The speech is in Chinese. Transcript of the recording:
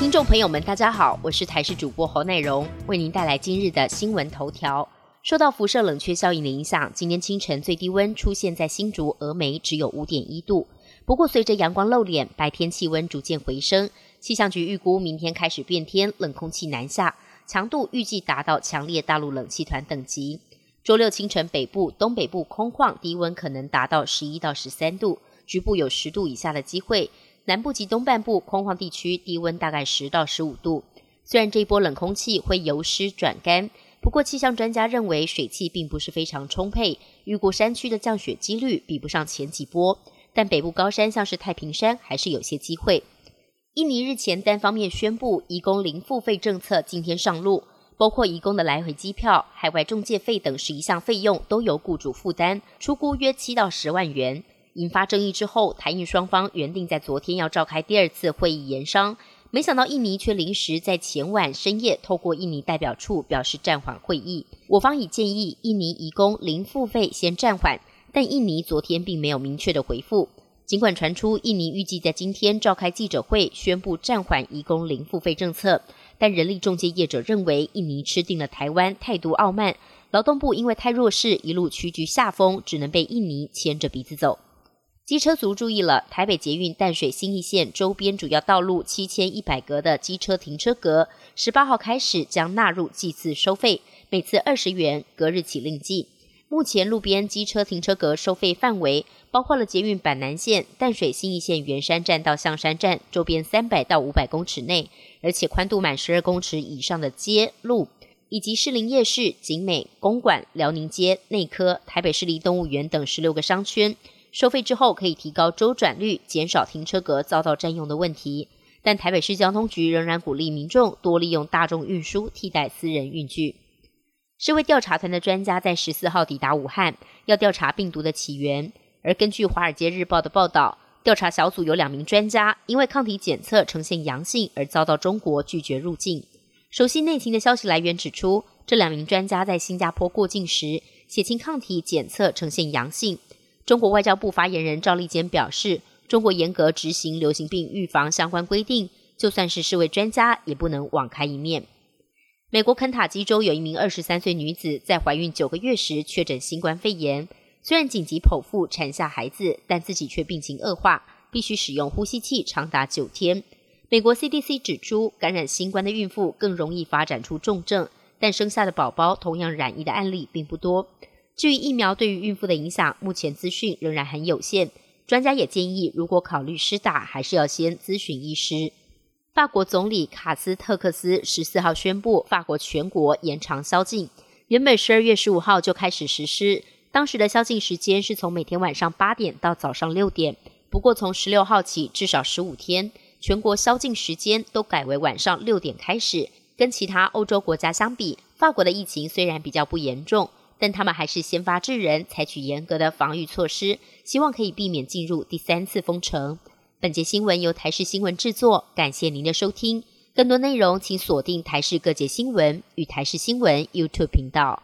听众朋友们，大家好，我是台视主播侯乃荣，为您带来今日的新闻头条。受到辐射冷却效应的影响，今天清晨最低温出现在新竹峨眉，只有五点一度。不过，随着阳光露脸，白天气温逐渐回升。气象局预估，明天开始变天，冷空气南下，强度预计达到强烈大陆冷气团等级。周六清晨，北部、东北部空旷，低温可能达到十一到十三度，局部有十度以下的机会。南部及东半部空旷地区低温大概十到十五度。虽然这一波冷空气会由湿转干。不过，气象专家认为水汽并不是非常充沛，预估山区的降雪几率比不上前几波，但北部高山像是太平山还是有些机会。印尼日前单方面宣布移工零付费政策，今天上路，包括移工的来回机票、海外中介费等十一项费用都由雇主负担，出估约七到十万元。引发争议之后，台印双方原定在昨天要召开第二次会议研商。没想到印尼却临时在前晚深夜透过印尼代表处表示暂缓会议。我方已建议印尼移工零付费先暂缓，但印尼昨天并没有明确的回复。尽管传出印尼预计在今天召开记者会宣布暂缓移工零付费政策，但人力中介业者认为印尼吃定了台湾，态度傲慢。劳动部因为太弱势，一路屈居下风，只能被印尼牵着鼻子走。机车族注意了，台北捷运淡水新义线周边主要道路七千一百格的机车停车格，十八号开始将纳入计次收费，每次二十元，隔日起另计。目前路边机车停车格收费范围包括了捷运板南线淡水新义线圆山站到象山站周边三百到五百公尺内，而且宽度满十二公尺以上的街路，以及士林夜市、景美、公馆、辽宁街、内科、台北市立动物园等十六个商圈。收费之后可以提高周转率，减少停车格遭到占用的问题。但台北市交通局仍然鼓励民众多利用大众运输替代私人运具。世卫调查团的专家在十四号抵达武汉，要调查病毒的起源。而根据《华尔街日报》的报道，调查小组有两名专家因为抗体检测呈现阳性而遭到中国拒绝入境。熟悉内情的消息来源指出，这两名专家在新加坡过境时，血清抗体检测呈现阳性。中国外交部发言人赵立坚表示，中国严格执行流行病预防相关规定，就算是世卫专家也不能网开一面。美国肯塔基州有一名二十三岁女子在怀孕九个月时确诊新冠肺炎，虽然紧急剖腹产下孩子，但自己却病情恶化，必须使用呼吸器长达九天。美国 CDC 指出，感染新冠的孕妇更容易发展出重症，但生下的宝宝同样染疫的案例并不多。至于疫苗对于孕妇的影响，目前资讯仍然很有限。专家也建议，如果考虑施打，还是要先咨询医师。法国总理卡斯特克斯十四号宣布，法国全国延长宵禁，原本十二月十五号就开始实施。当时的宵禁时间是从每天晚上八点到早上六点，不过从十六号起，至少十五天，全国宵禁时间都改为晚上六点开始。跟其他欧洲国家相比，法国的疫情虽然比较不严重。但他们还是先发制人，采取严格的防御措施，希望可以避免进入第三次封城。本节新闻由台视新闻制作，感谢您的收听。更多内容请锁定台视各界新闻与台视新闻 YouTube 频道。